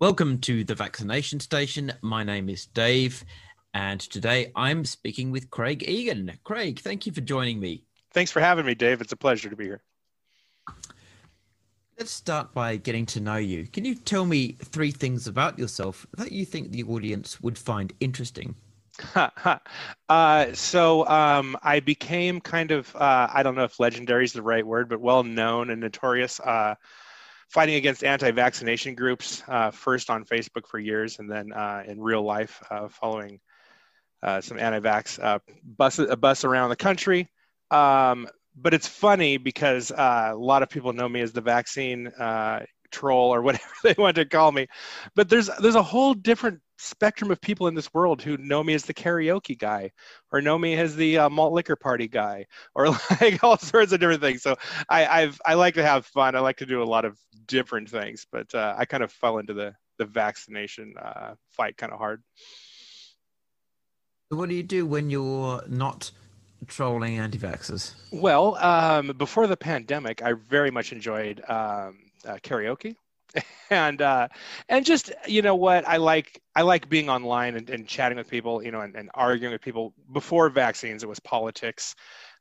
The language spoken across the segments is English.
Welcome to the vaccination station. My name is Dave, and today I'm speaking with Craig Egan. Craig, thank you for joining me. Thanks for having me, Dave. It's a pleasure to be here. Let's start by getting to know you. Can you tell me three things about yourself that you think the audience would find interesting? uh, so um, I became kind of, uh, I don't know if legendary is the right word, but well known and notorious uh, fighting against anti-vaccination groups, uh, first on Facebook for years, and then uh, in real life, uh, following uh, some anti-vax uh, bus a bus around the country. Um, but it's funny because uh, a lot of people know me as the vaccine troll or whatever they want to call me. But there's there's a whole different spectrum of people in this world who know me as the karaoke guy or know me as the uh, malt liquor party guy or like all sorts of different things. So I, I've I like to have fun. I like to do a lot of different things but uh, I kind of fell into the the vaccination uh, fight kind of hard. What do you do when you're not trolling anti-vaxxers? Well um, before the pandemic I very much enjoyed um, uh, karaoke. And uh, and just you know what? I like I like being online and, and chatting with people you know and, and, arguing with people before vaccines. It was politics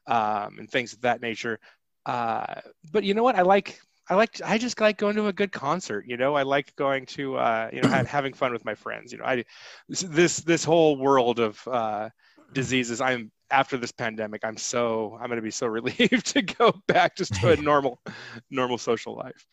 um, and things of that nature. Uh, but you know what? I like I like I just like going to a good concert you know? I like going to uh, you know having fun with my friends you know? I this this whole world of uh, diseases I'm after this pandemic I'm so I'm going to be so relieved to go back just to a normal normal social life.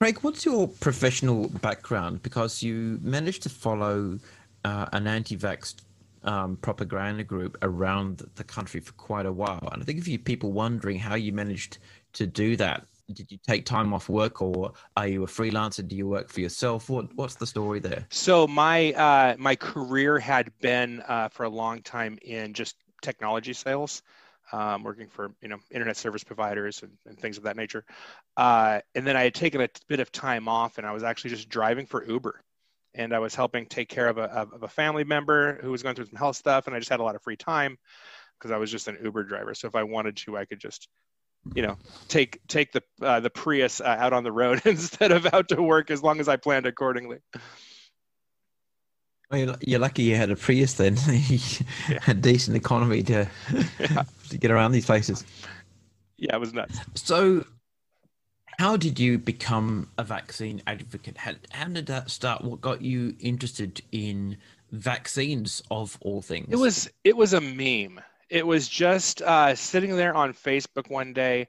Craig, what's your professional background? Because you managed to follow uh, an anti-vax um, propaganda group around the country for quite a while, and I think a few people wondering how you managed to do that. Did you take time off work, or are you a freelancer? Do you work for yourself? What What's the story there? So my uh, my career had been uh, for a long time in just technology sales um, working for you know internet service providers and, and things of that nature. Uh, and then I had taken a bit of time off, and I was actually just driving for Uber, and I was helping take care of a of a family member who was going through some health stuff, and I just had a lot of free time because I was just an Uber driver. So if I wanted to, I could just you know take take the uh, the Prius uh, out on the road instead of out to work as long as I planned accordingly. Well, you're lucky you had a Prius then. yeah. a decent economy to yeah. to get around these places. Yeah, it was nuts. So, how did you become a vaccine advocate? How, how did that start? What got you interested in vaccines of all things? It was it was a meme. It was just uh, sitting there on Facebook one day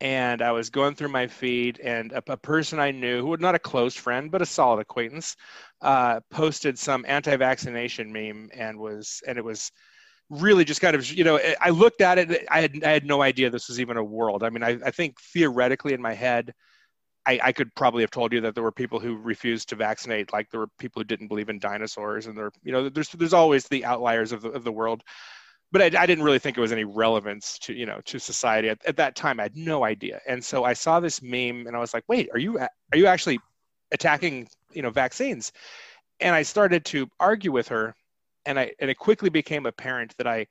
and I was going through my feed, and a, a, person I knew, who was not a close friend but a solid acquaintance, uh, posted some anti-vaccination meme, and was and it was really just kind of you know I looked at it, I had I had no idea this was even a world. I mean, I, I think theoretically in my head. I, I could probably have told you that there were people who refused to vaccinate, like there were people who didn't believe in dinosaurs, and there, you know, there's there's always the outliers of the of the world but I, I, didn't really think it was any relevance to you know to society at, at, that time. I had no idea, and so I saw this meme, and I was like, "Wait, are you are you actually attacking you know vaccines?" And I started to argue with her, and I and it quickly became apparent that I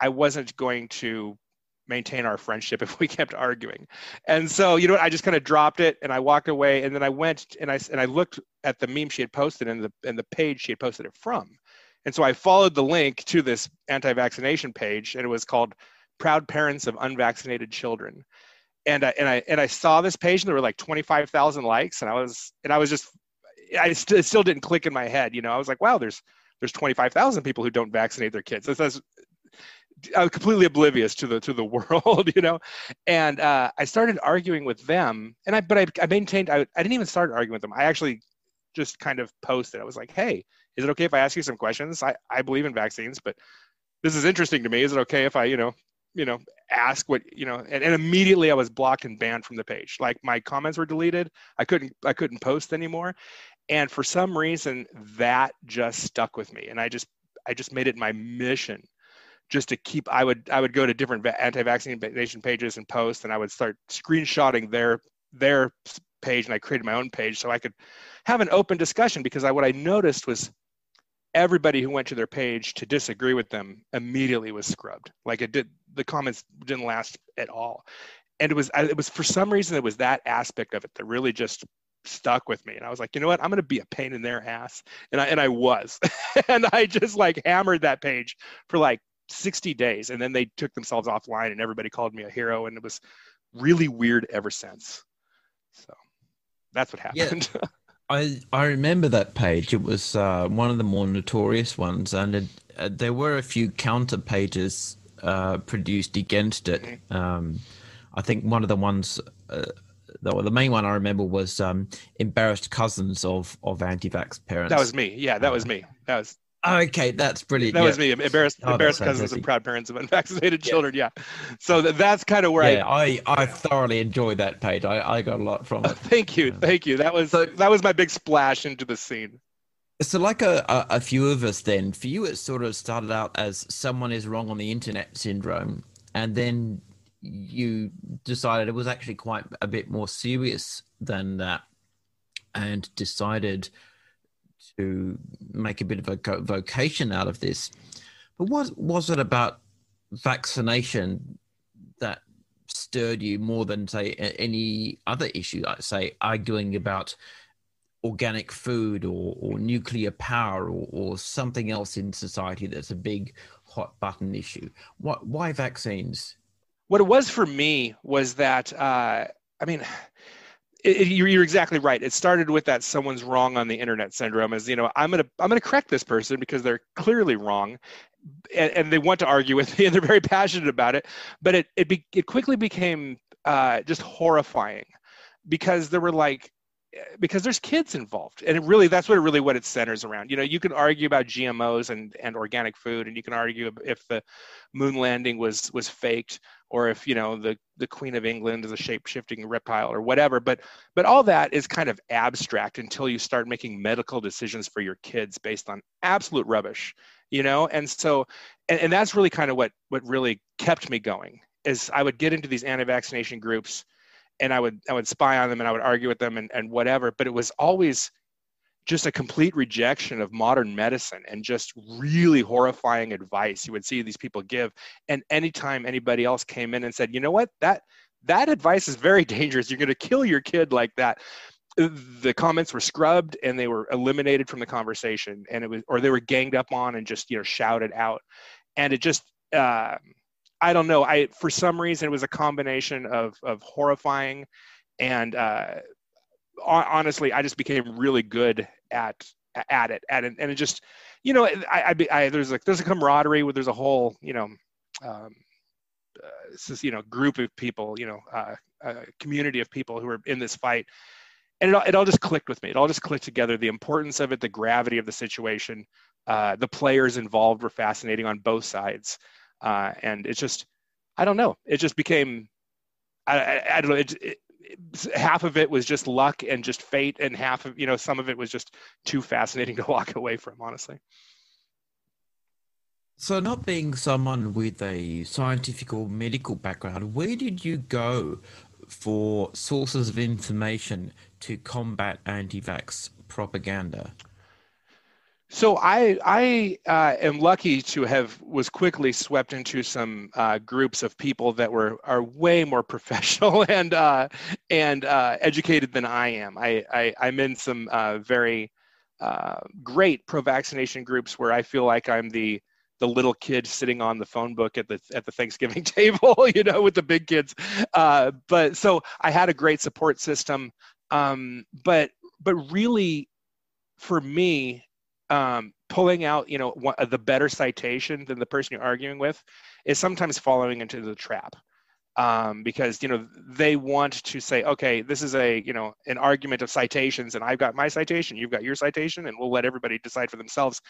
I wasn't going to maintain our friendship if we kept arguing. And so you know what, I just kind of dropped it, and I walked away, and then I went and I and I looked at the meme she had posted and the and the page she had posted it from and so I followed the link to this anti vaccination page, and it was called Proud Parents of Unvaccinated Children. And I, and I and I saw this page and there were like 25,000 likes and I was and I was just I st- still didn't click in my head you know I was like wow there's there's 25,000 people who don't vaccinate their kids that's, I was completely oblivious to the to the world, you know, and uh, I started arguing with them, and I but I, I maintained I, I didn't even start arguing with them. I actually just kind of posted. I was like, hey, is it okay if I ask you some questions? I, I believe in vaccines, but this is interesting to me. Is it okay if I, you know, you know, ask what, you know, and, and immediately I was blocked and banned from the page. Like my comments were deleted. I couldn't, I couldn't post anymore. And for some reason that just stuck with me. And I just, I just made it my mission just to keep i would i would go to different anti-vaccination pages and post and i would start screenshotting their their page and i created my own page so i could have an open discussion because I, what i noticed was everybody who went to their page to disagree with them immediately was scrubbed. Like it did the comments didn't last at all. And it was it was for some reason it was that aspect of it that really just stuck with me. And i was like you know what? I'm going to be a pain in their ass. And i and i was. And i just like hammered that page for like 60 days. And then they took themselves offline and everybody called me a hero. And it was really weird ever since. So that's what happened. yeah. I, I remember that page. It was uh, one of the more notorious ones, and it, uh, there were a few counter pages uh, produced against it. Mm-hmm. Um, I think one of the ones, uh, the, the main one I remember was um, embarrassed cousins of of anti-vax parents. That was me. Yeah, that was me. That was Okay, that's brilliant. That yeah. was me. Embarrassed, oh, embarrassed cousins and proud parents of unvaccinated children. Yeah. So that's kind of where yeah, I, I, I thoroughly enjoyed that page. I, I got a lot from it. thank you, thank you. That was so, that was my big splash into the scene. So, like a, a, a few of us, then for you, it sort of started out as someone is wrong on the internet syndrome, and then you decided it was actually quite a bit more serious than that, and decided to make a bit of a vocation out of this. But what was it about vaccination that stirred you more than say any other issue, like say arguing about organic food or, or nuclear power or, or something else in society that's a big hot button issue? What, why vaccines? What it was for me was that, uh, I mean, it, you're, you're, exactly right. It started with that someone's wrong on the internet syndrome. Is you know I'm gonna I'm gonna correct this person because they're clearly wrong, and, and they want to argue with me and they're very passionate about it. But it it be, it quickly became uh, just horrifying because there were like because there's kids involved and it really that's what it really what it centers around you know you can argue about gmos and and organic food and you can argue if the moon landing was was faked or if you know the the queen of england is a shape-shifting reptile or whatever but but all that is kind of abstract until you start making medical decisions for your kids based on absolute rubbish you know and so and, and that's really kind of what what really kept me going is i would get into these anti-vaccination groups and I would I would spy on them and I would argue with them and, and whatever. But it was always just a complete rejection of modern medicine and just really horrifying advice you would see these people give. And anytime anybody else came in and said, you know what, that that advice is very dangerous. You're going to kill your kid like that. The comments were scrubbed and they were eliminated from the conversation, and it was, or they were ganged up on and just you know shouted out, and it just. Uh, I don't know. I for some reason it was a combination of of horrifying and uh, honestly, I just became really good at at it. At it, and it just you know I, I, I there's like there's a camaraderie where there's a whole you know um, uh, this you know group of people you know uh, a community of people who are in this fight. And it all, it all just clicked with me. It all just clicked together. The importance of it the gravity of the situation uh, the players involved were fascinating on both sides. Uh, and it's just I don't know. It just became I, I, I don't know. It, it, half of it was just luck and just fate, and half of you know some of it was just too fascinating to walk away from. Honestly. So, not being someone with a scientific or medical background, where did you go for sources of information to combat anti vax propaganda? So I I uh, am lucky to have was quickly swept into some uh, groups of people that were are way more professional and uh, and uh, educated than I am. I, I am in some uh, very uh, great pro-vaccination groups where I feel like I'm the the little kid sitting on the phone book at the at the Thanksgiving table, you know, with the big kids. but so I had a great support system. Um, but but really, for me, um, pulling out, you know, one, the better citation than the person you're arguing with is sometimes falling into the trap. Um, because you know they want to say, okay, this is a you know an argument of citations, and I've got my citation, you've got your citation, and we'll let everybody decide for themselves.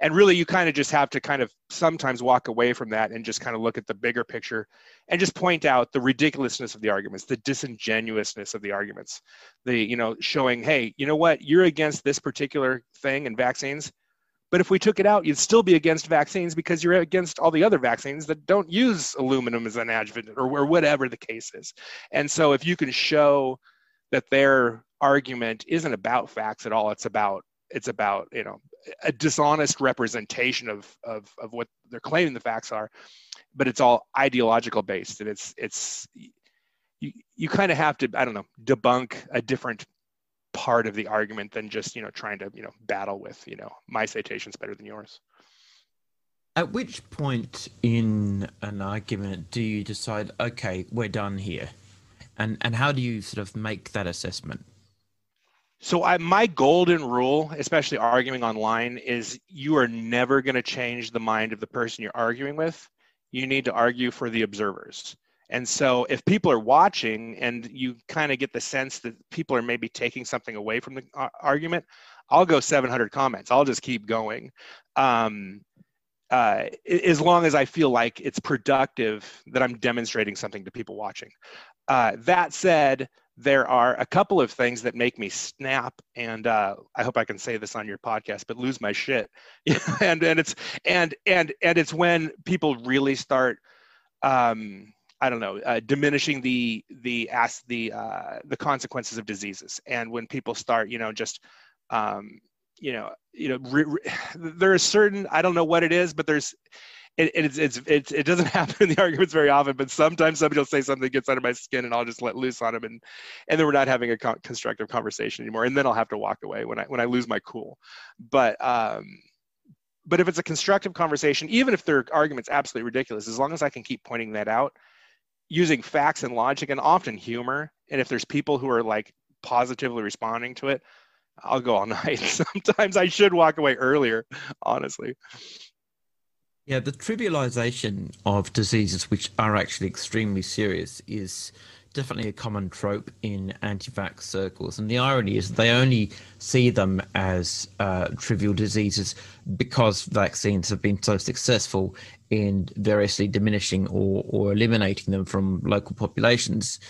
And really, you kind of just have to kind of sometimes walk away from that and just kind of look at the bigger picture, and just point out the ridiculousness of the arguments, the disingenuousness of the arguments, the you know showing, hey, you know what, you're against this particular thing and vaccines, But if we took it out, you'd still be against vaccines because you're against all the other vaccines that don't use aluminum as an adjuvant or, or whatever the case is. And so if you can show that their argument isn't about facts at all, it's about it's about you know a dishonest representation of of of what they're claiming the facts are, but it's all ideological based and it's it's you you kind of have to I don't know debunk a different part of the argument than just you know trying to you know battle with you know my citation's better than yours. At which point in an argument do you decide okay we're done here? And and how do you sort of make that assessment? So I, my golden rule especially arguing online is you are never going to change the mind of the person you're arguing with. You need to argue for the observers and so if people are watching and you kind of get the sense that people are maybe taking something away from the argument, I'll go 700 comments. I'll just keep going. Um, uh, as long as I feel like it's productive that I'm demonstrating something to people watching. Uh, that said, there are a couple of things that make me snap, and uh, I hope I can say this on your podcast, but lose my shit. and and it's and and and it's when people really start um, I don't know, uh, diminishing the the as the uh, the consequences of diseases. And when people start, you know, just um, you know, you know, re, re, there is certain I don't know what it is, but there's it, it's, it's, it's, it doesn't happen in the arguments very often, but sometimes somebody will say something that gets under my skin and I'll just let loose on them. And, and then we're not having a co- constructive conversation anymore. And then I'll have to walk away when I, when I lose my cool. But, um, but if it's a constructive conversation, even if their argument's absolutely ridiculous, as long as I can keep pointing that out, using facts and logic and often humor. And if there's people who are like positively responding to it, I'll go all night. Sometimes I should walk away earlier, honestly. Yeah, the trivialization of diseases which are actually extremely serious is definitely a common trope in anti-vax circles, and the irony is they only see them as uh, trivial diseases because vaccines have been so successful in variously diminishing or, or eliminating them from local populations.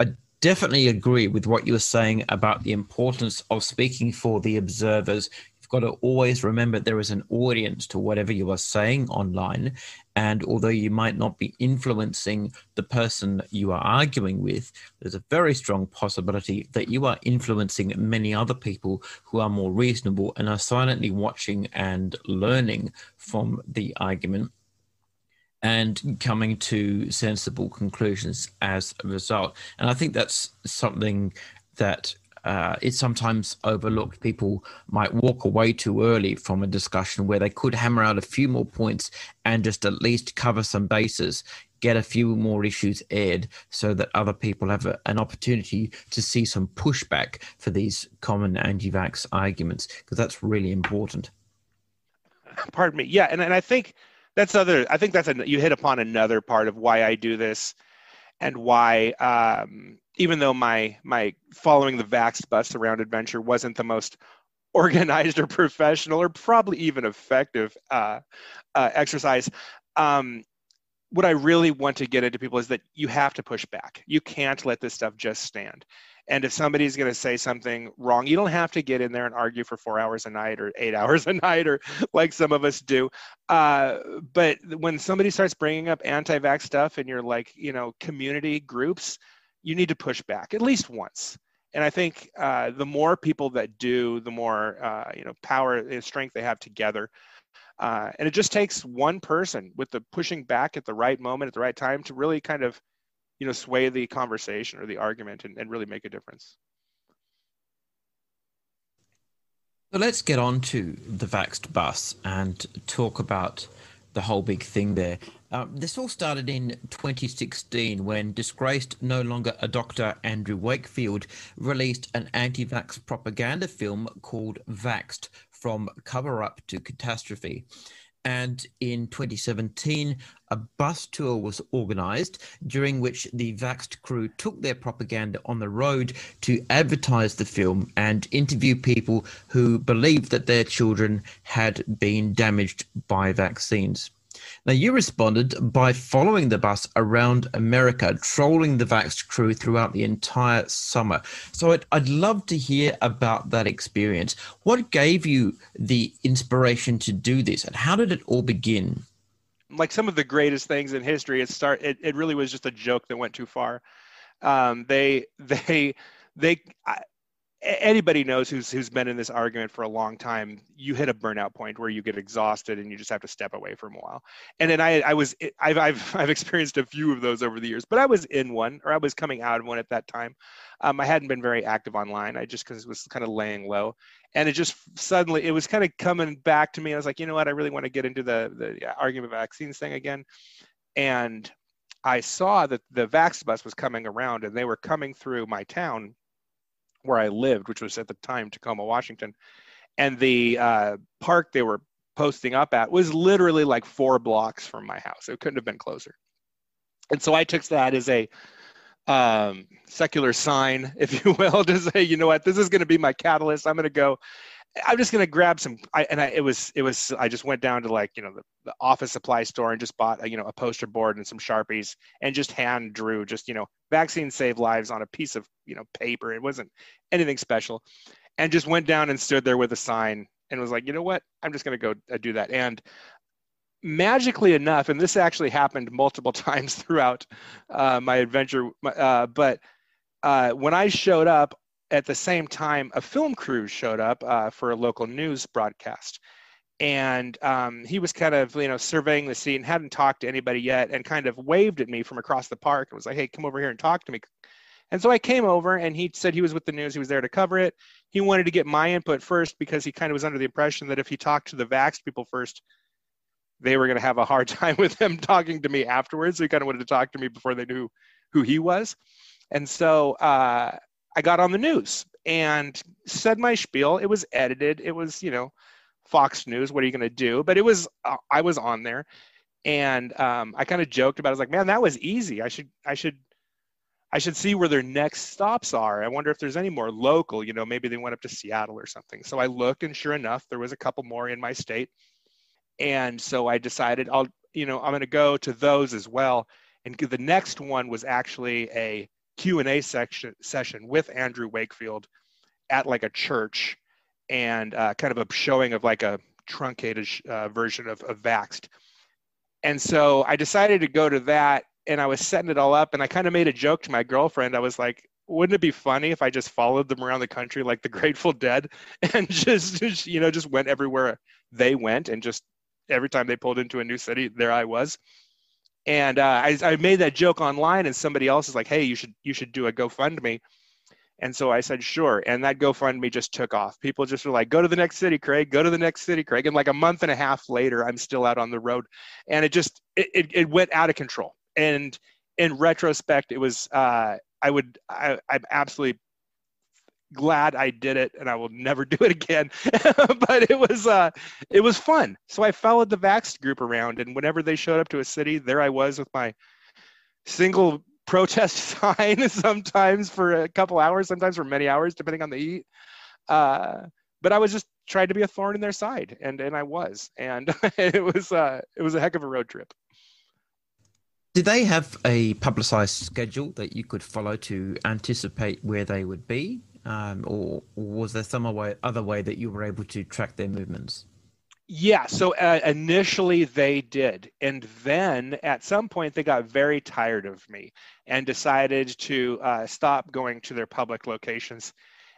I definitely agree with what you were saying about the importance of speaking for the observers You've got to always remember there is an audience to whatever you are saying online. And although you might not be influencing the person you are arguing with, there's a very strong possibility that you are influencing many other people who are more reasonable and are silently watching and learning from the argument and coming to sensible conclusions as a result. And I think that's something that uh, it's sometimes overlooked. People might walk away too early from a discussion where they could hammer out a few more points and just at least cover some bases, get a few more issues aired so that other people have a, an opportunity to see some pushback for these common anti vax arguments, because that's really important. Pardon me. Yeah. And, and I think that's other, I think that's, a, you hit upon another part of why I do this and why, um, even though my my following the Vax bus around adventure wasn't the most organized or professional or probably even effective uh, uh, exercise, um, what I really want to get into people is that you have to push back. You can't let this stuff just stand. And if somebody's going to say something wrong, you don't have to get in there and argue for four hours a night or eight hours a night or like some of us do. Uh, but when somebody starts bringing up anti-vax stuff and you're like, you know, community groups, you need to push back at least once. And I think uh, the more people that do, the more uh, you know power and strength they have together. Uh, and it just takes one person with the pushing back at the right moment at the right time to really kind of you know sway the conversation or the argument and, and really make a difference. So let's get on to the Vaxxed bus and talk about the whole big thing there. Uh, this all started in 2016 when disgraced, no longer a doctor, Andrew Wakefield released an anti vax propaganda film called Vaxxed From Cover Up to Catastrophe. And in 2017, a bus tour was organized during which the Vaxxed crew took their propaganda on the road to advertise the film and interview people who believed that their children had been damaged by vaccines. Now, you responded by following the bus around America, trolling the Vaxxed crew throughout the entire summer. So, I'd, I'd love to hear about that experience. What gave you the inspiration to do this, and how did it all begin? Like some of the greatest things in history, it start. It, it really was just a joke that went too far. Um, they, they, they. I, anybody knows who's who's been in this argument for a long time you hit a burnout point where you get exhausted and you just have to step away for a while. And then i i was i've i've, I've experienced a few of those over the years but i was in one or i was coming out of one at that time. Um, i hadn't been very active online. I just because was kind of laying low. And it just suddenly it was kind of coming back to me. I was like you know what? I really want to get into the the argument vaccines thing again. And i saw that the vax bus was coming around and they were coming through my town where I lived, which was at the time Tacoma, Washington. And the uh, park they were posting up at was literally like four blocks from my house. It couldn't have been closer. And so I took that as a um, secular sign, if you will, to say, you know what, this is going to be my catalyst. I'm going to go. I'm just to grab some. I, and I, it was, it was. I just went down to like, you know, the, the office supply store and just bought, a, you know, a poster board and some sharpies and just hand drew, just you know, vaccine save lives on a piece of, you know, paper. It wasn't anything special, and just went down and stood there with a sign and was like, you know what, I'm just to go uh, do that. And magically enough, and this actually happened multiple times throughout uh, my adventure, uh, but uh, when I showed up at the same time, a film crew showed up uh, for a local news broadcast. And um, he was kind of, you know, surveying the scene, hadn't talked to anybody yet, and kind of waved at me from across the park and was like, "Hey, come over here and talk to me." And so I came over and he said he was with the news. He was there to cover it. He wanted to get my input first because he kind of was under the impression that if he talked to the vax people first, they were going to have a hard time with him talking to me afterwards. So he kind of wanted to talk to me before they knew who he was. And so uh, I got on the news and said my spiel. It was edited. It was, you know, Fox News. What are you going to do? But it was, uh, I was on there. And um, I kind of joked about it. I was like, man, that was easy. I should, I should I should see where their next stops are. I wonder if there's any more local, you know, maybe they went up to Seattle or something. So I looked and sure enough, there was a couple more in my state. And so I decided I'll, you know, I'm going to go to those as well. And the next one was actually a Q&A section session with Andrew Wakefield at like a church and uh, kind of a showing of like a truncated uh, version of, of Vaxxed. And so I decided to go to that and I was setting it all up and I kind of made a joke to my girlfriend. I was like, wouldn't it be funny if I just followed them around the country like the Grateful Dead and just, just you know, just went everywhere they went and just every time they pulled into a new city, there I was. And uh, I, I made that joke online and somebody else is like, hey, you should, you should do a GoFundMe. And so I said, sure. And that GoFundMe just took off. People just were like, go to the next city, Craig, go to the next city, Craig. And like a month and a half later, I'm still out on the road. And it just, it, it, went out of control and in retrospect, it was uh, I would I, I'm absolutely glad I did it, and I will never do it again. but it was uh, it was fun. So I followed the Vax group around, and whenever they showed up to a city, there I was with my single protest sign. Sometimes for a couple hours, sometimes for many hours, depending on the heat. Uh, but I was just trying to be a thorn in their side, and and I was, and it was uh, it was a heck of a road trip. Did they have a publicized schedule that you could follow to anticipate where they would be? Um, or, was there some other way that you were able to track their movements? Yeah, so uh, initially they did. And then at some point they got very tired of me and decided to uh, stop going to their public locations.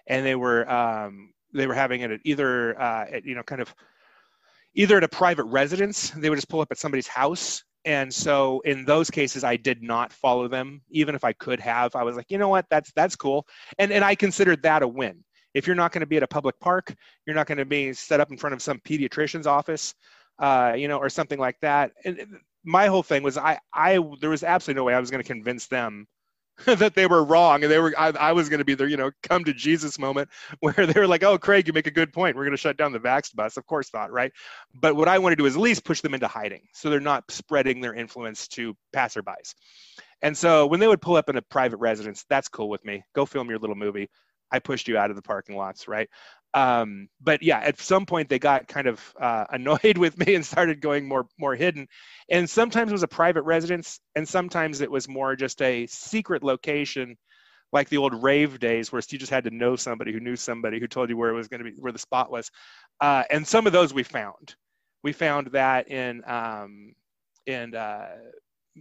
And they were um, they were having it at either uh, at, you know kind of either at a private residence. They would just pull up at somebody's house and so in those cases i did not follow them. Even if i could have i was like you know what? That's that's cool. And and i considered that a win. If you're not going to be at a public park you're not going to be set up in front of some pediatrician's office uh, you know or something like that. And my whole thing was i i there was absolutely no way i was going to convince them that they were wrong and they were I, I was going to be their you know come to Jesus moment where they were like oh Craig you make a good point. We're going to shut down the Vax bus. Of course not right? But what I want to do is at least push them into hiding so they're not spreading their influence to passerbys. And so when they would pull up in a private residence that's cool with me. Go film your little movie I pushed you out of the parking lots, right? Um, but yeah, at some point they got kind of uh, annoyed with me and started going more more hidden. And sometimes it was a private residence, and sometimes it was more just a secret location, like the old rave days, where you just had to know somebody who knew somebody who told you where it was going to be, where the spot was. Uh, and some of those we found. We found that in um, in uh,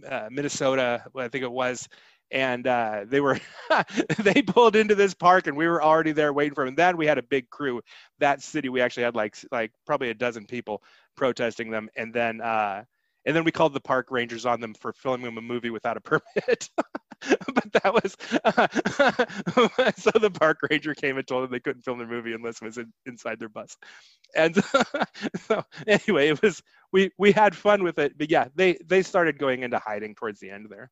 uh, Minnesota, I think it was, and uh, they were they pulled into this park and we were already there waiting for them. And then we had a big crew. That city we actually had like like probably a dozen people protesting them, and then uh, and then we called the park rangers on them for filming them a movie without a permit. but that was uh, so the park ranger came and told them they couldn't film their movie unless it was in, inside their bus. And so anyway, it was we we had fun with it, but yeah, they they started going into hiding towards the end there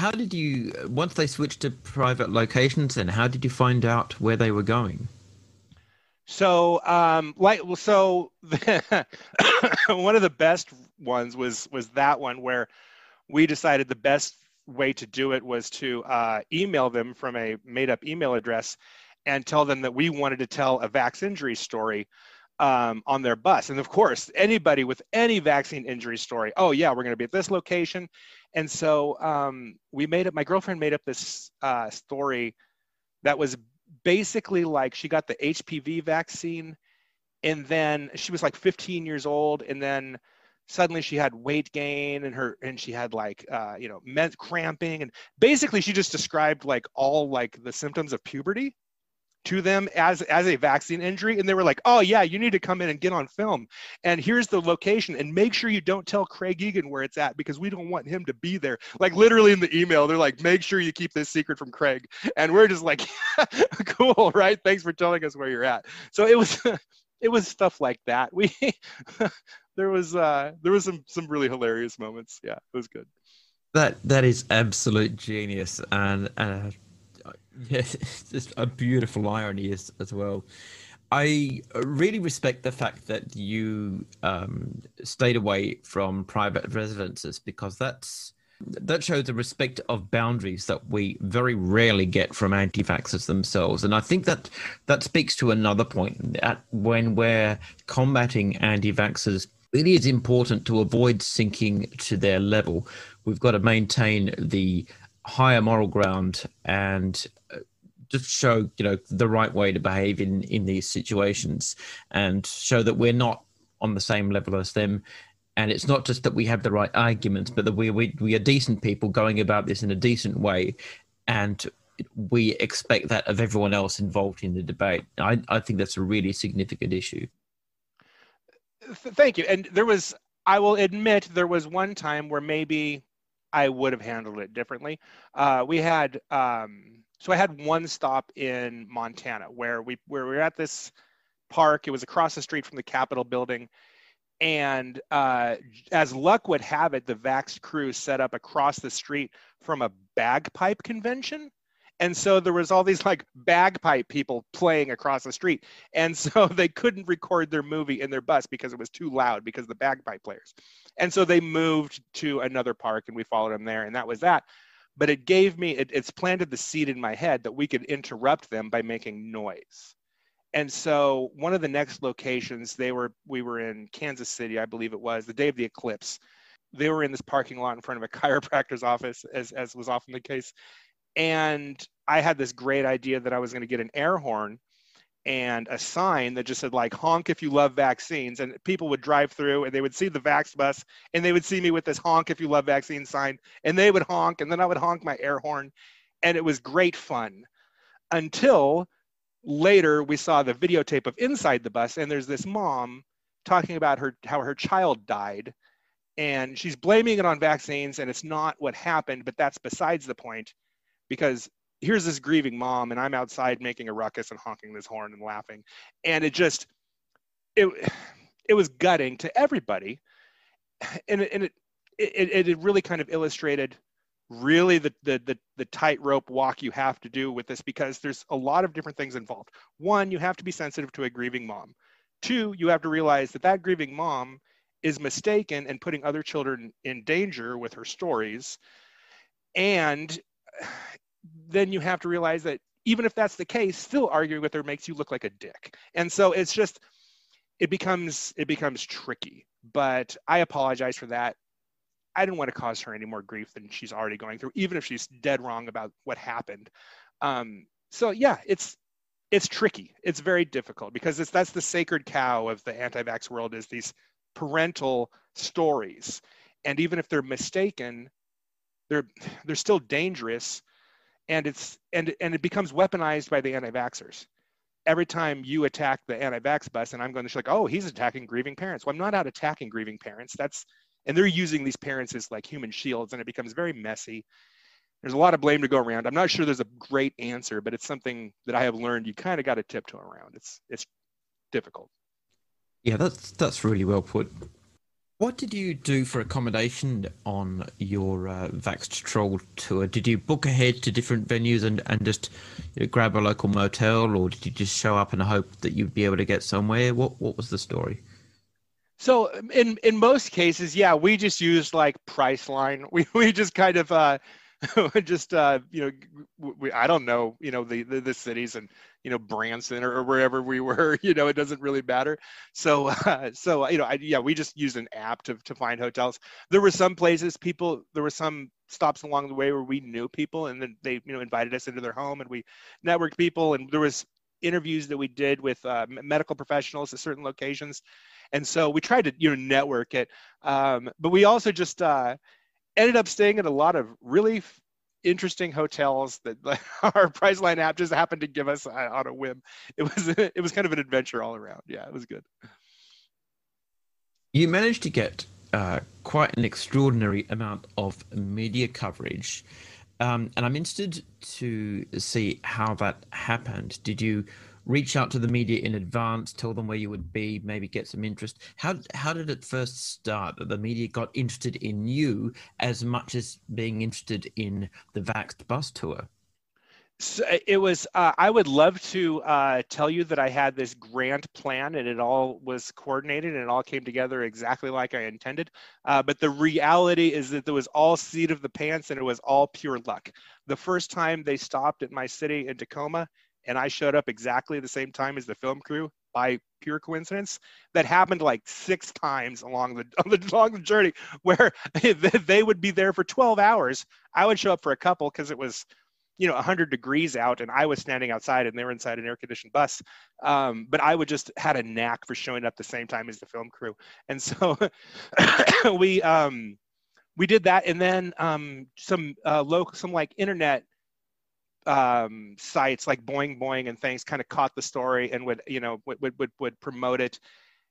how did you once they switched to private locations and how did you find out where they were going? So um like so one of the best ones was was that one where we decided the best way to do it was to uh, email them from a made up email address and tell them that we wanted to tell a vax injury story um, on their bus. And of course, anybody with any vaccine injury story, oh yeah, we're going to be at this location. And so um, we made it. My girlfriend made up this uh, story that was basically like she got the HPV vaccine, and then she was like 15 years old, and then suddenly she had weight gain and her and she had like uh, you know cramping and basically she just described like all like the symptoms of puberty to them as as a vaccine injury. And they were like oh yeah you need to come in and get on film. And here's the location. And make sure you don't tell craig egan where it's at because we don't want him to be there. Like literally in the email they're like make sure you keep this secret from craig. And we're just like cool right? Thanks for telling us where you're at. So it was it was stuff like that. We there was uh there was some some really hilarious moments. Yeah it was good. That that is absolute genius. And uh Yes, it's just a beautiful irony as, as well. I really respect the fact that you um, stayed away from private residences because that's that shows a respect of boundaries that we very rarely get from anti-vaxxers themselves. And I think that that speaks to another point that when we're combating anti-vaxxers, it is important to avoid sinking to their level. We've got to maintain the higher moral ground and uh, just show you know the right way to behave in in these situations and show that we're not on the same level as them. And it's not just that we have the right arguments but that we we, we are decent people going about this in a decent way. And we expect that of everyone else involved in the debate. I i think that's a really significant issue. Thank you. And there was i will admit there was one time where maybe I would have handled it differently. Uh, we had um, so I had one stop in Montana where we where we were at this park. It was across the street from the Capitol building, and uh, as luck would have it, the Vax crew set up across the street from a bagpipe convention and so there was all these like bagpipe people playing across the street. And so they couldn't record their movie in their bus because it was too loud because the bagpipe players. And so they moved to another park and we followed them there and that was that. But it gave me it, it's planted the seed in my head that we could interrupt them by making noise. And so one of the next locations they were we were in kansas city i believe it was the day of the eclipse. They were in this parking lot in front of a chiropractor's office as, as was often the case and I had this great idea that I was going to get an air horn and a sign that just said like honk if you love vaccines. And people would drive through and they would see the vax bus and they would see me with this honk if you love vaccines sign and they would honk and then I would honk my air horn. And it was great fun until later we saw the videotape of inside the bus and there's this mom talking about her how her child died. And she's blaming it on vaccines and it's not what happened but that's besides the point because here's this grieving mom and i'm outside making a ruckus and honking this horn and laughing. And it just it it was gutting to everybody. And it, and it it, it really kind of illustrated really the, the the the tightrope walk you have to do with this because there's a lot of different things involved. One you have to be sensitive to a grieving mom. Two you have to realize that that grieving mom is mistaken and putting other children in danger with her stories. And then you have to realize that even if that's the case, still arguing with her makes you look like a dick. And so it's just it becomes it becomes tricky. But I apologize for that. I didn't want to cause her any more grief than she's already going through, even if she's dead wrong about what happened. Um, so yeah, it's it's tricky. It's very difficult because it's that's the sacred cow of the anti-vax world is these parental stories, and even if they're mistaken, they're they're still dangerous, and it's and and it becomes weaponized by the anti-vaxxers. Every time you attack the anti-vax bus, and I'm going to like, oh, he's attacking grieving parents. Well, I'm not out attacking grieving parents. That's and they're using these parents as like human shields, and it becomes very messy there's a lot of blame to go around. I'm not sure there's a great answer, but it's something that I have learned you kind of got to tiptoe around. It's it's difficult. Yeah, that's that's really well put. What did you do for accommodation on your uh, Vaxxed Troll tour? Did you book ahead to different venues and, and just you know, grab a local motel, or did you just show up and hope that you'd be able to get somewhere? What what was the story? So in in most cases, yeah, we just used like Priceline. We we just kind of uh, just uh, you know, we, I don't know, you know, the, the, the cities and you know Branson or, or, wherever we were, you know, it doesn't really matter. So uh, so you know, I, yeah, we just used an app to to find hotels. There were some places people, there were some stops along the way where we knew people, and then they you know invited us into their home, and we networked people, and there was interviews that we did with uh, medical professionals at certain locations and so we tried to you know network it um, but we also just uh, ended up staying at a lot of really interesting hotels that our Priceline app just happened to give us uh, on a whim. It was it was kind of an adventure all around. Yeah, it was good. You managed to get uh, quite an extraordinary amount of media coverage, um, and I'm interested to see how that happened. Did you reach out to the media in advance, tell them where you would be, maybe get some interest. How how did it first start that the media got interested in you as much as being interested in the Vaxxed bus tour? So it was. Uh, I would love to uh, tell you that I had this grand plan and it all was coordinated and it all came together exactly like I intended. Uh, but the reality is that there was all seat of the pants and it was all pure luck. The first time they stopped at my city in Tacoma, and I showed up exactly the same time as the film crew by pure coincidence. That happened like six times along the, along the journey where they would be there for 12 hours. I would show up for a couple because it was, you know, 100 degrees out and I was standing outside and they were inside an air conditioned bus. Um, but I would just had a knack for showing up the same time as the film crew. And so we, um, we did that. And then um, some uh, local, some like internet um, sites like Boing Boing and things kind of caught the story and would you know would, would would promote it.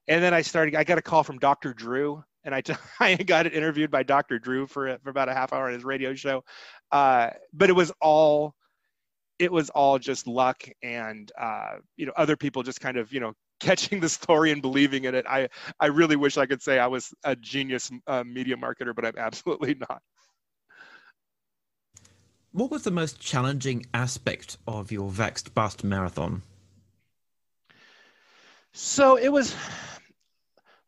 And then I started. I got a call from Dr. Drew, and I, t- I got it interviewed by Dr. Drew for for about a half hour on his radio show. Uh, but it was all it was all just luck and uh, you know other people just kind of you know catching the story and believing in it. I I really wish I could say I was a genius uh, media marketer, but I'm absolutely not. What was the most challenging aspect of your Vaxxed Bust marathon? So it was,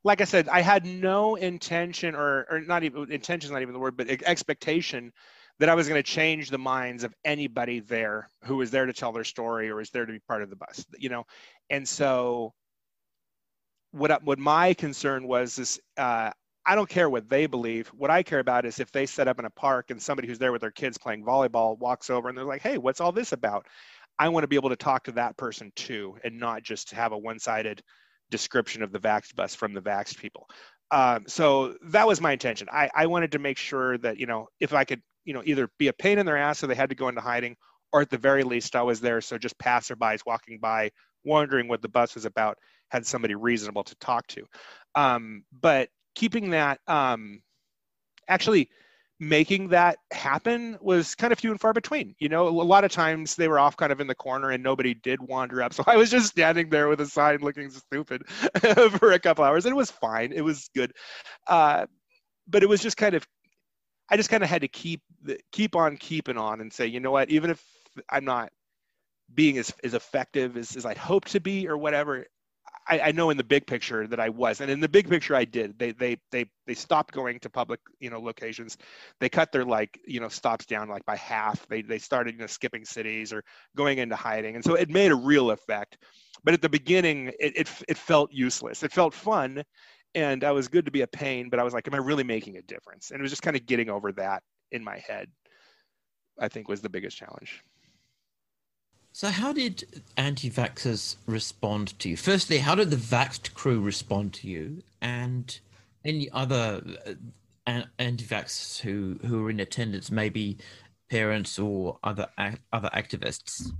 like I said, I had no intention, or or not even intention not even the word, but expectation that I was going to change the minds of anybody there who was there to tell their story or was there to be part of the bus, you know. And so, what what my concern was is uh, I don't care what they believe. What I care about is if they set up in a park and somebody who's there with their kids playing volleyball walks over and they're like, hey, what's all this about? I want to be able to talk to that person too and not just have a one sided description of the Vaxxed bus from the Vaxxed people. Um, so that was my intention. I, I wanted to make sure that, you know, if I could, you know, either be a pain in their ass so they had to go into hiding, or at the very least I was there so just passerbys walking by wondering what the bus was about had somebody reasonable to talk to. Um, but keeping that um, actually making that happen was kind of few and far between. You know, a lot of times they were off kind of in the corner and nobody did wander up. So I was just standing there with a sign looking stupid for a couple hours and it was fine. It was good. Uh, but it was just kind of, I just kind of had to keep, keep on keeping on and say, you know what, even if I'm not being as, as effective as, as I'd hope to be or whatever, I, I, know in the big picture that I was, and in the big picture I did. They they they they stopped going to public you know locations. They cut their like you know stops down like by half. They they started you know skipping cities or going into hiding, and so it made a real effect. But at the beginning, it it, it felt useless. It felt fun, and I was good to be a pain. But I was like, am I really making a difference? And it was just kind of getting over that in my head. I think was the biggest challenge. So, how did anti vaxxers respond to you? Firstly, how did the Vaxxed crew respond to you? And any other uh, anti vaxxers who, who were in attendance, maybe parents or other other activists?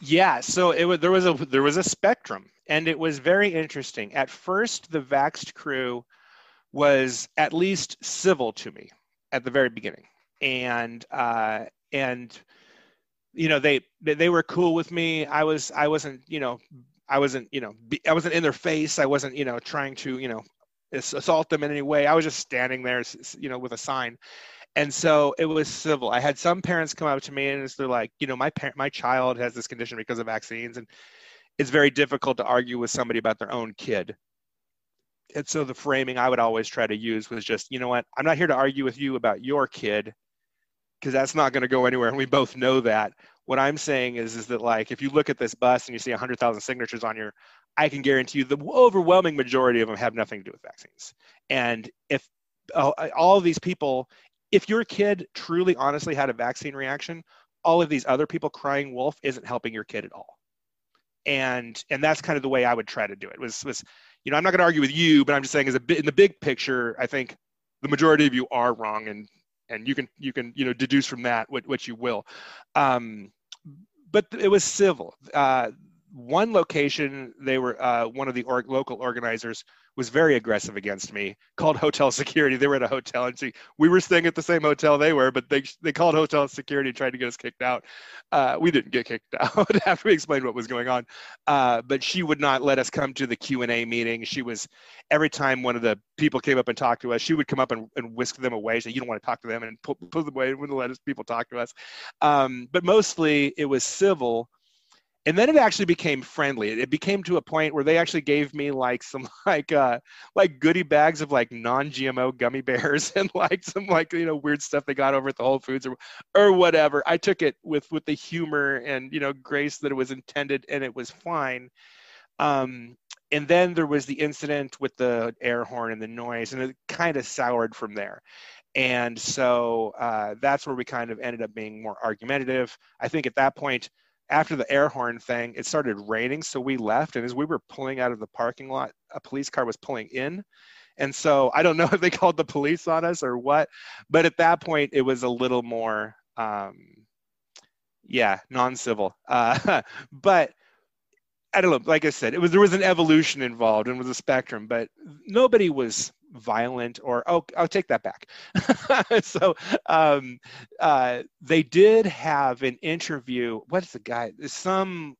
Yeah, so it was there was a there was a spectrum, and it was very interesting. At first, the Vaxxed crew was at least civil to me at the very beginning, and uh, and you know they they were cool with me. I was i wasn't you know i wasn't you know i wasn't in their face. I wasn't you know trying to you know assault them in any way. I was just standing there you know with a sign. And so it was civil. I had some parents come up to me and they're like you know my parent my child has this condition because of vaccines and it's very difficult to argue with somebody about their own kid. And so the framing i would always try to use was just you know what? I'm not here to argue with you about your kid because that's not going to go anywhere and we both know that. What i'm saying is is that like if you look at this bus and you see 100000 signatures on your i can guarantee you the overwhelming majority of them have nothing to do with vaccines. And if uh, all of these people if your kid truly honestly had a vaccine reaction all of these other people crying wolf isn't helping your kid at all. And and that's kind of the way i would try to do it was was you know i'm not going to argue with you but i'm just saying as a bit in the big picture i think the majority of you are wrong and and you can you can you know deduce from that what, what you will. Um, but it was civil. Uh, one location they were uh, one of the org- local organizers was very aggressive against me called hotel security. They were at a hotel and she, we were staying at the same hotel they were but they they called hotel security and tried to get us kicked out. Uh, we didn't get kicked out after we explained what was going on. Uh, but she would not let us come to the q&a meeting. She was every time one of the people came up and talked to us she would come up and, and whisk them away say you don't want to talk to them and pull, pull them away wouldn't let us people talk to us. Um, but mostly it was civil and then it actually became friendly. It became to a point where they actually gave me like some like uh like goodie bags of like non-gmo gummy bears and like some like you know weird stuff they got over at the whole foods or or whatever. I took it with with the humor and you know grace that it was intended and it was fine. Um and then there was the incident with the air horn and the noise and it kind of soured from there. And so uh, that's where we kind of ended up being more argumentative. I think at that point after the air horn thing, it started raining, so we left. And as we were pulling out of the parking lot, a police car was pulling in. And so I don't know if they called the police on us or what, but at that point it was a little more, um, yeah, non-civil. Uh, but I don't know. Like I said, it was there was an evolution involved and was a spectrum, but nobody was violent or oh i'll take that back. So um, uh, they did have an interview what's the guy some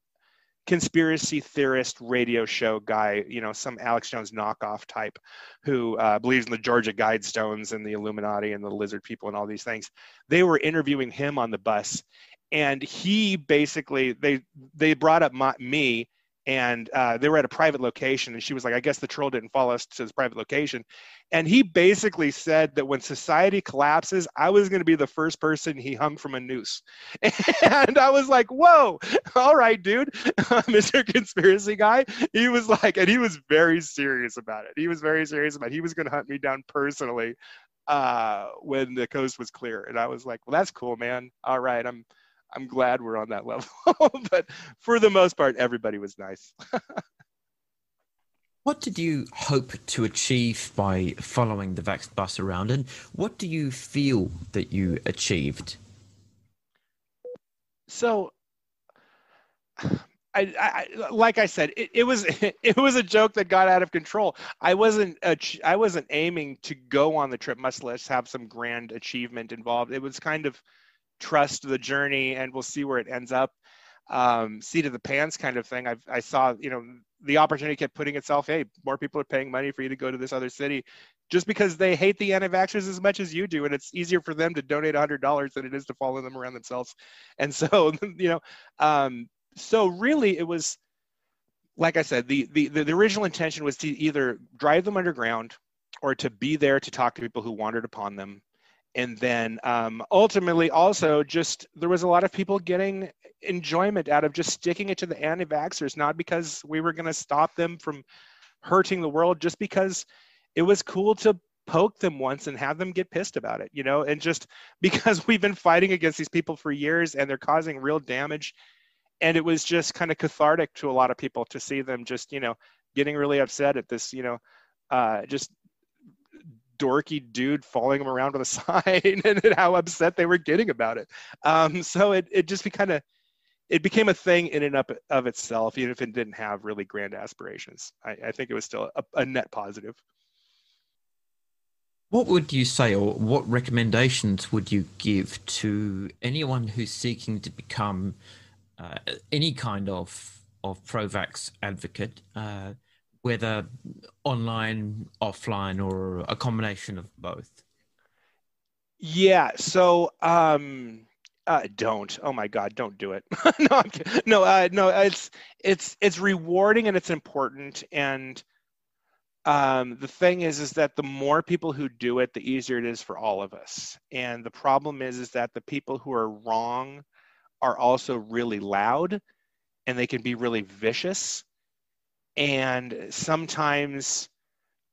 conspiracy theorist radio show guy you know some alex jones knockoff type who uh, believes in the georgia guidestones and the illuminati and the lizard people and all these things. They were interviewing him on the bus and he basically they they brought up my, me and uh, they were at a private location and she was like i guess the troll didn't follow us to this private location. And he basically said that when society collapses i was going to be the first person he hung from a noose. And i was like whoa all right dude mr conspiracy guy. He was like and he was very serious about it. He was very serious about it. he was going to hunt me down personally uh, when the coast was clear. And i was like well that's cool man. All right i'm I'm glad we're on that level. but for the most part, everybody was nice. what did you hope to achieve by following the Vax bus around, and what do you feel that you achieved? So, I, I, like I said, it, it, was it was a joke that got out of control. I wasn't I wasn't aiming to go on the trip, much less have some grand achievement involved. It was kind of trust the journey and we'll see where it ends up um, seat of the pants kind of thing. I've, I saw, you know, the opportunity kept putting itself. Hey, more people are paying money for you to go to this other city, just because they hate the anti-vaxxers as much as you do, and it's easier for them to donate hundred dollars than it is to follow them around themselves. And so, you know, um, so really, it was like I said, the, the the original intention was to either drive them underground or to be there to talk to people who wandered upon them and then um, ultimately also just there was a lot of people getting enjoyment out of just sticking it to the anti-vaxxers not because we were going to stop them from hurting the world just because it was cool to poke them once and have them get pissed about it you know? And just because we've been fighting against these people for years and they're causing real damage. And it was just kind of cathartic to a lot of people to see them just you know getting really upset at this you know uh, just dorky dude following them around with a sign and how upset they were getting about it. Um, so it, it just kind of it became a thing in and up of itself, even if it didn't have really grand aspirations. I, I think it was still a, a, net positive. What would you say, or what recommendations would you give to anyone who's seeking to become uh, any kind of of pro-vax advocate? Uh, whether online, offline, or a combination of both? Yeah. So, um, uh, don't. Oh my God, don't do it. no, I'm no, uh, no. It's it's it's rewarding and it's important. And um, the thing is, is that the more people who do it, the easier it is for all of us. And the problem is, is that the people who are wrong are also really loud, and they can be really vicious and sometimes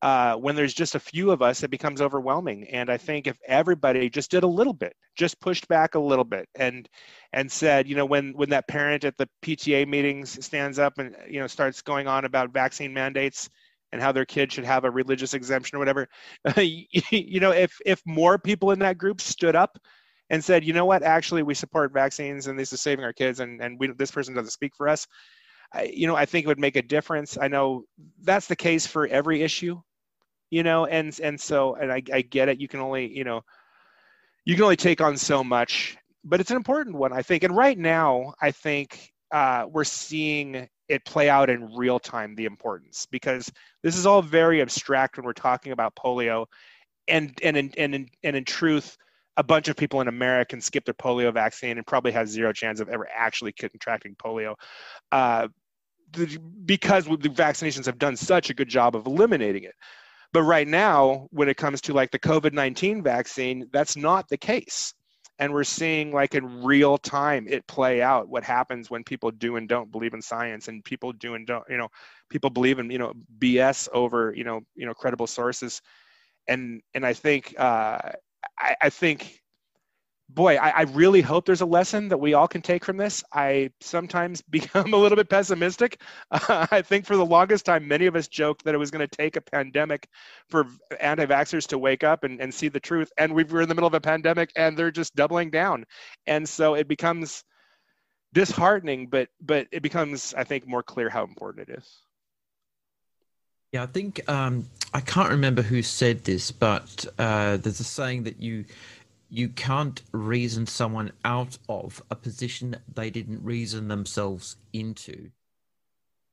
uh, when there's just a few of us, it becomes overwhelming. And I think if everybody just did a little bit, just pushed back a little bit, and and said, you know, when when that parent at the PTA meetings stands up and you know starts going on about vaccine mandates and how their kid should have a religious exemption or whatever, you know, if if more people in that group stood up and said, you know what, actually we support vaccines and this is saving our kids, and and we this person doesn't speak for us I, you know, I think it would make a difference. I know that's the case for every issue, you know, and and so and I, I get it. You can only, you know, you can only take on so much, but it's an important one, I think. And right now, I think uh, we're seeing it play out in real time the importance because this is all very abstract when we're talking about polio, and and and in, and in truth a bunch of people in America can skip their polio vaccine and probably has zero chance of ever actually contracting polio. Uh, because the vaccinations have done such a good job of eliminating it. But right now, when it comes to like the COVID 19 vaccine, that's not the case. And we're seeing like in real time it play out what happens when people do and don't believe in science and people do and don't, you know, people believe in, you know, BS over, you know, you know, credible sources. And and I think uh I, I think boy, I, I, really hope there's a lesson that we all can take from this. I sometimes become a little bit pessimistic. Uh, I think for the longest time, many of us joked that it was going to take a pandemic for anti vaxxers to wake up and, and see the truth. And we were in the middle of a pandemic and they're just doubling down. And so it becomes disheartening, but but it becomes, I think, more clear how important it is. Yeah, I think um, I can't remember who said this, but uh, there's a saying that you you can't reason someone out of a position they didn't reason themselves into.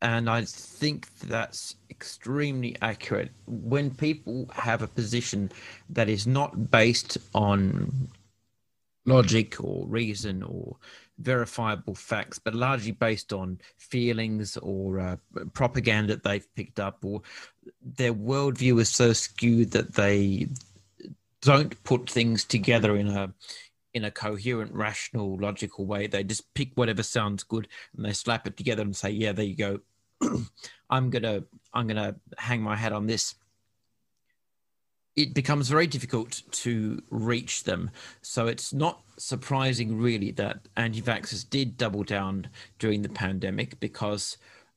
And I think that's extremely accurate. When people have a position that is not based on logic or reason or verifiable facts, but largely based on feelings or uh, propaganda that they've picked up, or their worldview is so skewed that they don't put things together in a in a coherent, rational, logical way. They just pick whatever sounds good and they slap it together and say, "Yeah, there you go. I'm gonna I'm gonna hang my hat on this." It becomes very difficult to reach them. So it's not surprising, really, that anti-vaxxers did double down during the pandemic because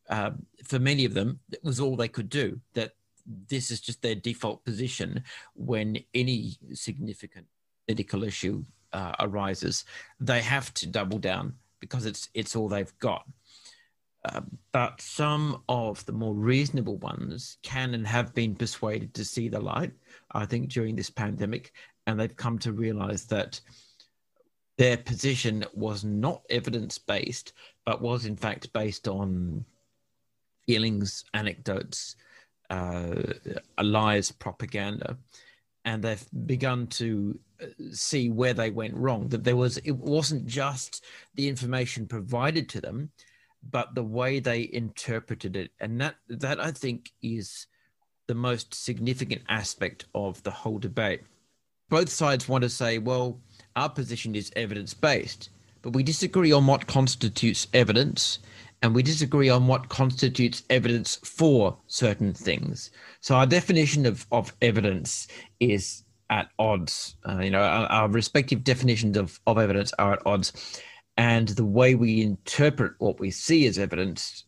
uh, for many of them, it was all they could do. That this is just their default position when any significant medical issue uh, arises. They have to double down because it's it's all they've got. Uh, but some of the more reasonable ones can and have been persuaded to see the light, I think, during this pandemic, and they've come to realize that their position was not evidence based, but was in fact based on feelings, anecdotes, uh, lies propaganda. And they've begun to uh, see where they went wrong that there was it wasn't just the information provided to them but the way they interpreted it, and that that I think is the most significant aspect of the whole debate. Both sides want to say, well, our position is evidence based, but we disagree on what constitutes evidence and we disagree on what constitutes evidence for certain things. So our definition of, of evidence is at odds. Uh, you know, our, our, respective definitions of, of evidence are at odds. And the way we interpret what we see as evidence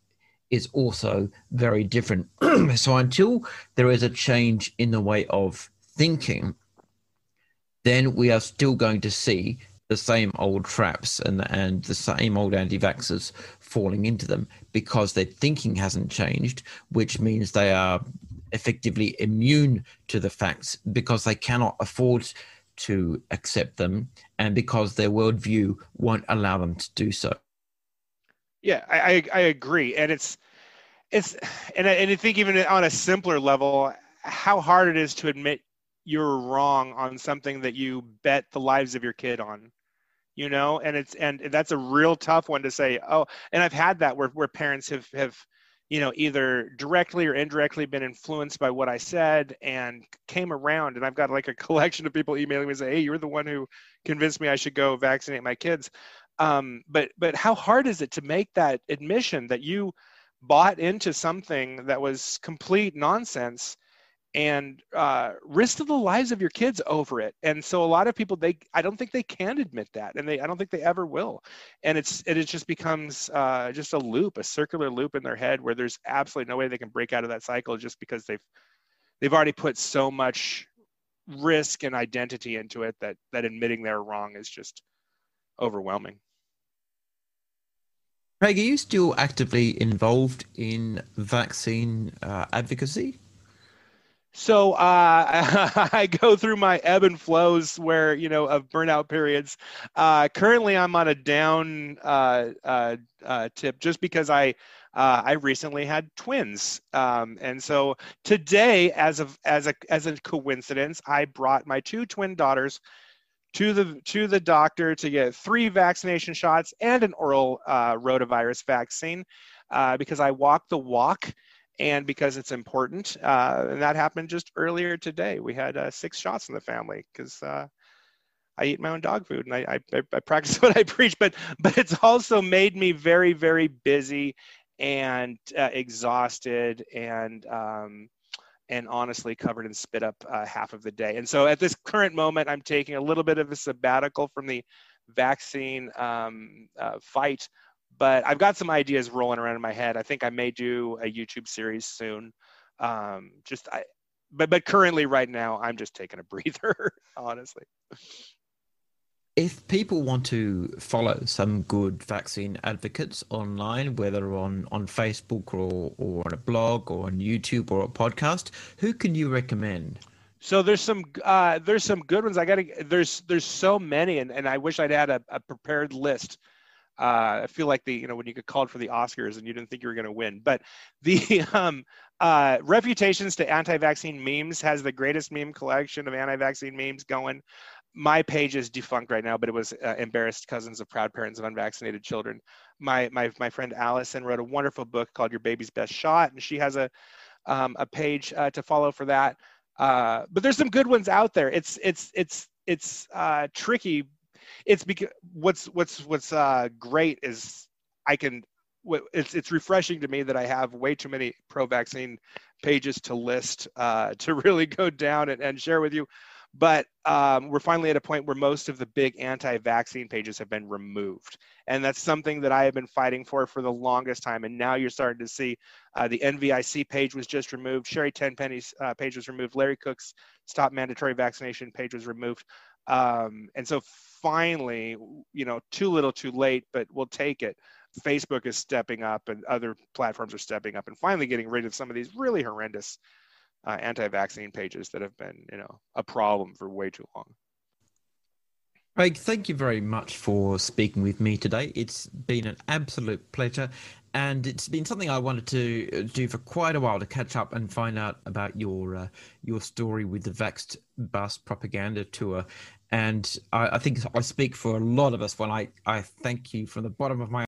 is also very different. so until there is a change in the way of thinking, then we are still going to see the same old traps and and the same old anti-vaxxers falling into them because their thinking hasn't changed, which means they are effectively immune to the facts because they cannot afford to accept them and because their worldview won't allow them to do so. Yeah, I, I agree, and it's it's and I, and I think even on a simpler level, how hard it is to admit you're wrong on something that you bet the lives of your kid on you know and it's and that's a real tough one to say oh and i've had that where, where parents have have you know either directly or indirectly been influenced by what i said and came around. And i've got like a collection of people emailing me and say hey you're the one who convinced me i should go vaccinate my kids. Um, but but how hard is it to make that admission that you bought into something that was complete nonsense and uh, risk the lives of your kids over it. And so a lot of people, they, I don't think they can admit that, and they, I don't think they ever will. And it's, it, it just becomes uh, just a loop, a circular loop in their head where there's absolutely no way they can break out of that cycle just because they've, they've already put so much risk and identity into it that that admitting they're wrong is just overwhelming. Craig, are you still actively involved in vaccine uh, advocacy? So uh, I go through my ebb and flows where you know of burnout periods. Uh, currently, I'm on a down uh, uh, uh tip just because I uh, I recently had twins, um, and so today, as of as a as a coincidence, I brought my two twin daughters to the to the doctor to get three vaccination shots and an oral rotavirus vaccine because I walk the walk and because it's important. Uh, and that happened just earlier today. We had uh, six shots in the family because uh, I eat my own dog food and I, I, I, practice what I preach. But but it's also made me very very busy and uh, exhausted and um, and honestly covered in spit up uh, half of the day. And so at this current moment, I'm taking a little bit of a sabbatical from the vaccine um, uh, fight but I've got some ideas rolling around in my head. I think I may do a YouTube series soon. Um, just I, but but currently, right now, I'm just taking a breather, honestly. If people want to follow some good vaccine advocates online, whether on, on Facebook or, or on a blog or on YouTube or a podcast, who can you recommend? So there's some uh, there's some good ones. I got to there's there's so many, and, and I wish I'd had a, a prepared list uh, I feel like the you know when you get called for the Oscars and you didn't think you were going to win. But the um, uh, refutations to anti-vaccine memes has the greatest meme collection of anti-vaccine memes going. My page is defunct right now, but it was uh, embarrassed cousins of proud parents of unvaccinated children. My my my friend Allison wrote a wonderful book called Your Baby's Best Shot, and she has a um, a page uh, to follow for that. Uh, but there's some good ones out there. It's it's it's it's uh, tricky it's because what's what's what's uh, great is I can it's it's refreshing to me that I have way too many pro-vaccine pages to list uh, to really go down and, and share with you. But um, we're finally at a point where most of the big anti-vaccine pages have been removed, and that's something that I have been fighting for for the longest time. And now you're starting to see uh, the NVIC page was just removed, Sherri Tenpenny's uh, page was removed, Larry Cook's stop mandatory vaccination page was removed. Um, and so finally, you know, too little, too late, but we'll take it. Facebook is stepping up, and other platforms are stepping up, and finally getting rid of some of these really horrendous uh, anti-vaccine pages that have been, you know, a problem for way too long. Craig, thank you very much for speaking with me today. It's been an absolute pleasure, and it's been something I wanted to do for quite a while to catch up and find out about your uh, your story with the Vaxxed Bus propaganda tour. And I, I think I speak for a lot of us when I, I thank you from the bottom of my